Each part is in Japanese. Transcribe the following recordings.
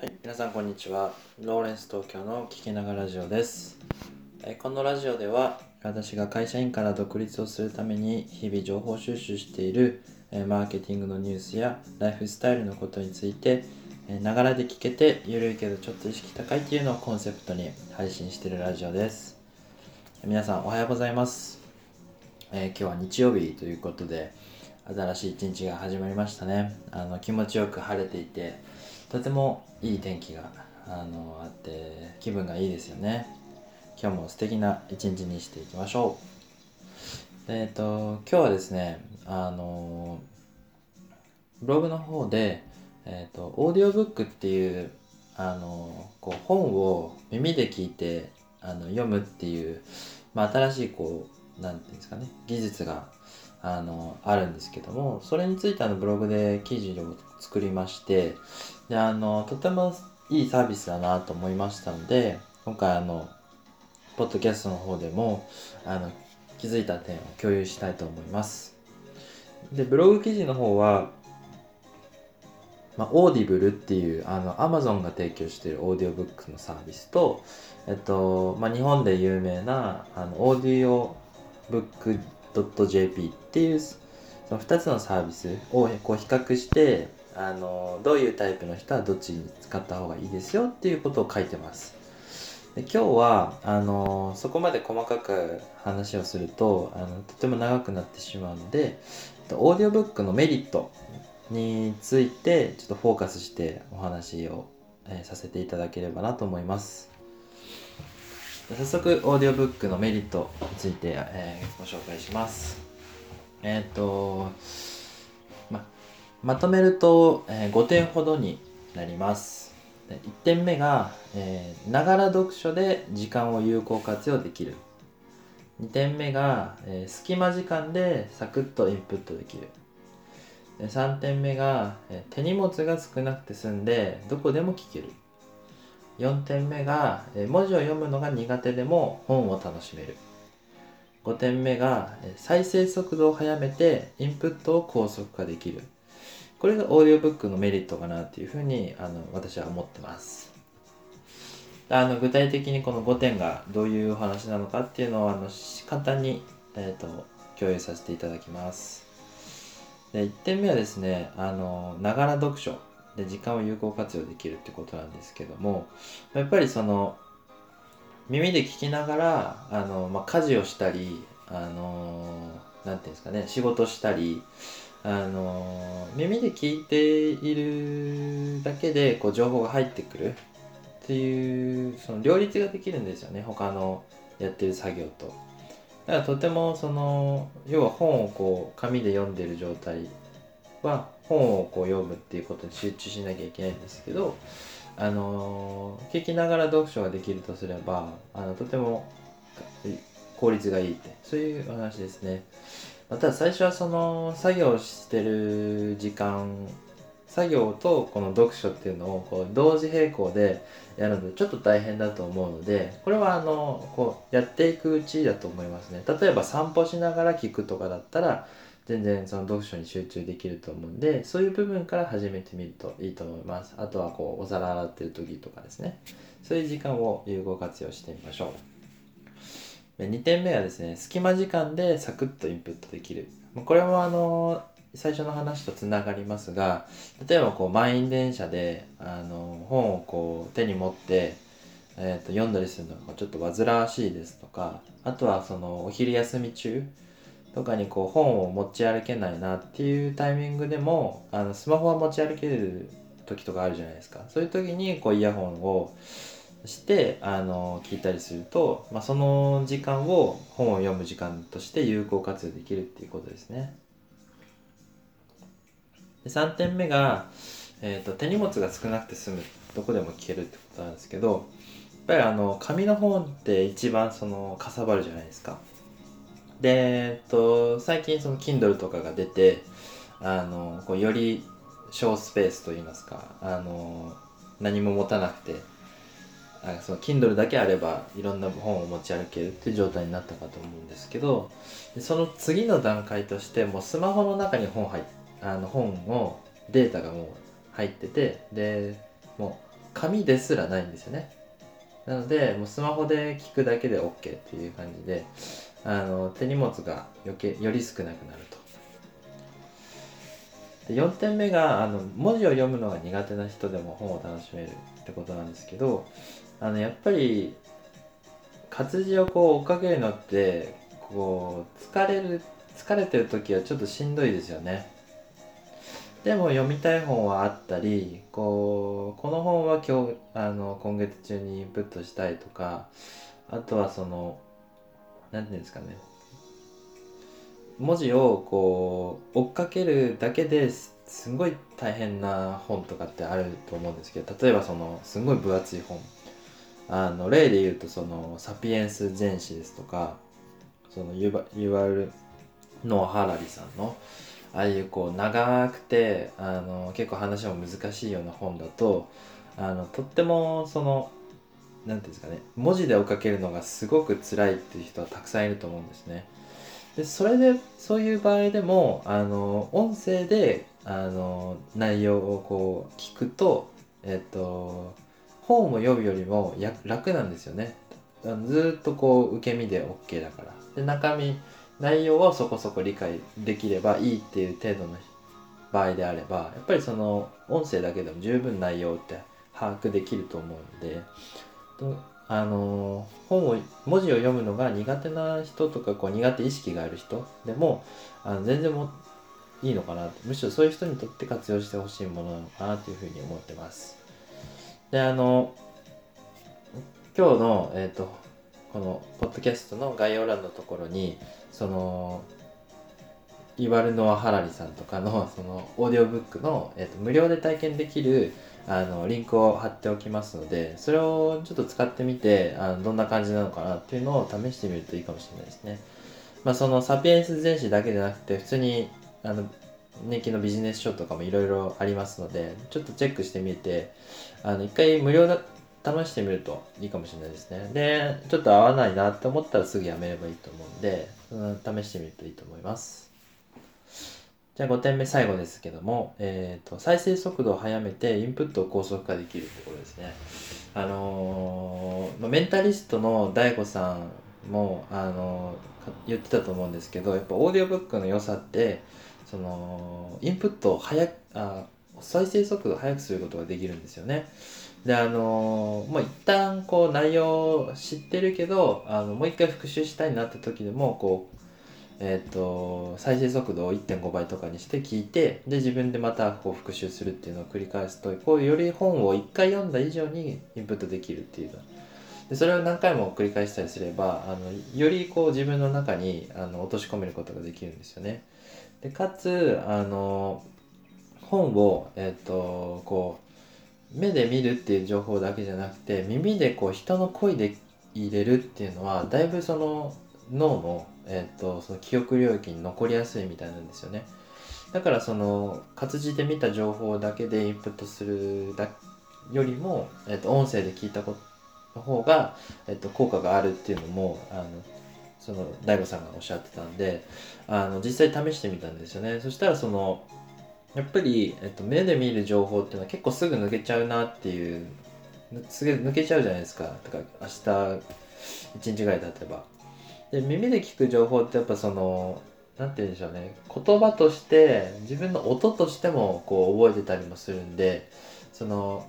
はい、皆さんこんにちは。ローレンス東京の聞きながらラジオです。えこのラジオでは私が会社員から独立をするために日々情報収集しているえマーケティングのニュースやライフスタイルのことについてながらで聞けてゆるいけどちょっと意識高いっていうのをコンセプトに配信してるラジオです。皆さんおはようございます。えー今日は日曜日ということで新しい一日が始まりましたね。あの気持ちよく晴れていてとてもいい天気があのあって気分がいいですよね。今日も素敵な一日にしていきましょう。えっ、と今日はですねあのブログの方で、えっとオーディオブックっていうあのこう本を耳で聞いてあの読むっていう、まあ、新しいこうなんていうんですかね技術があのあるんですけどもそれについてあのブログで記事を作りましてであのとてもいいサービスだなと思いましたので今回あのポッドキャストの方でもあの気づいた点を共有したいと思います。でブログ記事の方はまあ、 Audible っていうあの Amazon が提供しているオーディオブックのサービスと、えっとまあ、日本で有名なあのオーディオブック .jp っていうその2つのサービスをこう比較してあのどういうタイプの人はどっちに使った方がいいですよっていうことを書いてます。で今日はあのそこまで細かく話をするとあのとても長くなってしまうのでオーディオブックのメリットについてちょっとフォーカスしてお話を、えさせていただければなと思います。早速オーディオブックのメリットについて、えーご紹介します。えっ、とままとめると、え5点ほどになります。1点目がながら読書で時間を有効活用できる。2点目が、えー隙間時間でサクッとインプットできる。で3点目がえー手荷物が少なくて済んでどこでも聞ける。4点目がえ文字を読むのが苦手でも本を楽しめる。5点目がえ再生速度を速めてインプットを高速化できる。これがオーディオブックのメリットかなっていうふうにあの私は思ってます。あの具体的にこの5点がどういうお話なのかっていうのをあの簡単に、えー、と共有させていただきます。で1点目はですねあのながら読書。で時間を有効活用できるってことなんですけどもやっぱりその耳で聞きながらあの、まあ、家事をしたりあのなんていうんですかね仕事したりあの耳で聞いているだけでこう情報が入ってくるっていうその両立ができるんですよね他のやってる作業と。だからとてもその要は本をこう紙で読んでる状態は本をこう読むっていうことに集中しなきゃいけないんですけどあの聞きながら読書ができるとすればあのとても効率がいいってそういう話ですね。まただ最初はその作業してる時間作業とこの読書っていうのをこう同時並行でやるのでちょっと大変だと思うのでこれはあのこうやっていくうちだと思いますね例えば散歩しながら聞くとかだったら全然その読書に集中できると思うんでそういう部分から始めてみるといいと思います。あとはこうお皿洗ってる時とかですね。そういう時間を有効活用してみましょう。2点目はですね隙間時間でサクッとインプットできる。これもあの最初の話とつながりますが例えばこう満員電車であの本をこう手に持って、えーと読んだりするのがちょっと煩わしいですとかあとはそのお昼休み中とかにこう本を持ち歩けないなっていうタイミングでもあのスマホは持ち歩ける時とかあるじゃないですかそういう時にこうイヤホンをしてあの聞いたりすると、まあ、その時間を本を読む時間として有効活用できるっていうことですね。で3点目が、えーと、手荷物が少なくて済むどこでも聞けるってことなんですけどやっぱりあの紙の本って一番そのかさばるじゃないですか。で、えっと、最近その Kindle とかが出てあのこうより小スペースといいますかあの何も持たなくてあその Kindle だけあればいろんな本を持ち歩けるっていう状態になったかと思うんですけどその次の段階としてもうスマホの中に本入あの本をデータがもう入っててでもう紙ですらないんですよね。なのでもうスマホで聞くだけで OK っていう感じであの手荷物が余計より少なくなると。で4点目があの文字を読むのが苦手な人でも本を楽しめるってことなんですけどあのやっぱり活字をこう追っかけるのってこう疲れる疲れてる時はちょっとしんどいですよね。でも読みたい本はあったりこうこの本は今日あの今月中にインプットしたいとかあとはその何て言うんですかね。文字をこう追っかけるだけですすごい大変な本とかってあると思うんですけど例えばそのすごい分厚い本。あの例で言うとその「サピエンス全史」ですとかそのユバユバル・ノア・ハラリさんのああいうこう長くてあの結構話も難しいような本だとあのとってもその何ていうんですかね文字で追っかけるのがすごく辛いっていう人はたくさんいると思うんですね。でそれでそういう場合でもあの音声であの内容をこう聞くとえっと本を読むよりもや楽なんですよね。ずっとこう受け身で OK だから。で中身内容をそこそこ理解できればいいっていう程度の場合であればやっぱりその音声だけでも十分内容って把握できると思うんであの本を文字を読むのが苦手な人とかこう苦手意識がある人でもあの全然もいいのかなむしろそういう人にとって活用してほしいものなのかなというふうに思ってます。であの今日の、えーとこのポッドキャストの概要欄のところにそのイワルノア・ハラリさんとかのそのオーディオブックの、えーと、無料で体験できるあのリンクを貼っておきますのでそれをちょっと使ってみてあのどんな感じなのかなっていうのを試してみるといいかもしれないですね。まあ、そのサピエンス全史だけじゃなくて普通にあの年金のビジネス書とかもいろいろありますのでちょっとチェックしてみてあの一回無料だ試してみるといいかもしれないですね。で、ちょっと合わないなって思ったらすぐやめればいいと思うんで、うん、試してみるといいと思います。じゃあ5点目最後ですけども、えーと、再生速度を速めてインプットを高速化できるってことですね。あのー、メンタリストの DAIGO さんも、あのー、言ってたと思うんですけどやっぱオーディオブックの良さってそのインプットを速あ再生速度を速くすることができるんですよね。であのまあ一旦こう内容を知ってるけどあのもう一回復習したいなって時でもこうえーと、再生速度を1.5倍とかにして聞いてで自分でまたこう復習するっていうのを繰り返すとこうより本を1回読んだ以上にインプットできるっていうでそれを何回も繰り返したりすればあのよりこう自分の中にあの落とし込めることができるんですよね。でかつあの本を、えーとこう目で見るっていう情報だけじゃなくて耳でこう人の声で入れるっていうのはだいぶその脳の,、えーと、その記憶領域に残りやすいみたいなんですよね。だからその活字で見た情報だけでインプットするだよりも、えーと、音声で聞いたことの方が、えーと、効果があるっていうのもあのその DAIGO さんがおっしゃってたんであの実際試してみたんですよね。そしたらそのやっぱり、えっと、目で見る情報っていうのは結構すぐ抜けちゃうなっていうすぐ抜けちゃうじゃないですか。とか明日一日ぐらい経てば。で耳で聞く情報ってやっぱその何て言うんでしょうね。言葉として自分の音としてもこう覚えてたりもするんでその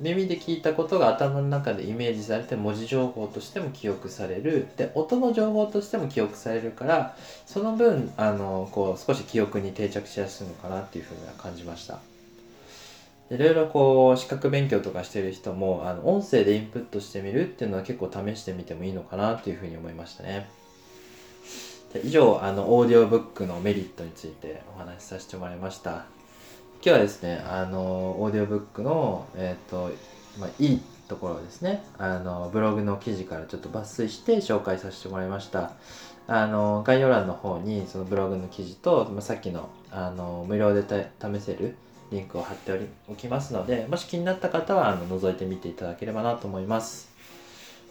耳で聞いたことが頭の中でイメージされて文字情報としても記憶される。で音の情報としても記憶されるからその分あのこう少し記憶に定着しやすいのかなっていうふうには感じました。いろいろこう資格勉強とかしてる人もあの音声でインプットしてみるっていうのは結構試してみてもいいのかなっていうふうに思いましたね以上あのオーディオブックのメリットについてお話しさせてもらいました今日はですね、あの、オーディオブックの、えっ、ー、と、まあ、いいところですね、あの、ブログの記事からちょっと抜粋して紹介させてもらいました。あの、概要欄の方に、そのブログの記事と、まあ、さっきの、あの、無料で試せるリンクを貼っておりおきますのでもし気になった方はあの覗いてみていただければなと思います、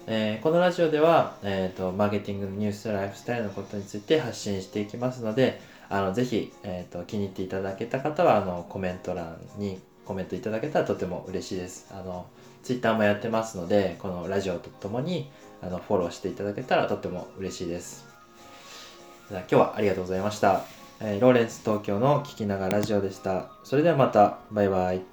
えー、このラジオでは、えーと、マーケティングのニュースライフスタイルのことについて発信していきますのであのぜひ、えーと、と気に入っていただけた方はあのコメント欄にコメントいただけたらとても嬉しいです。あのツイッターもやってますのでこのラジオとともにあのフォローしていただけたらとても嬉しいです。今日はありがとうございました。えー、ローレンス東京の聞きながらラジオでした。それではまた、バイバイ。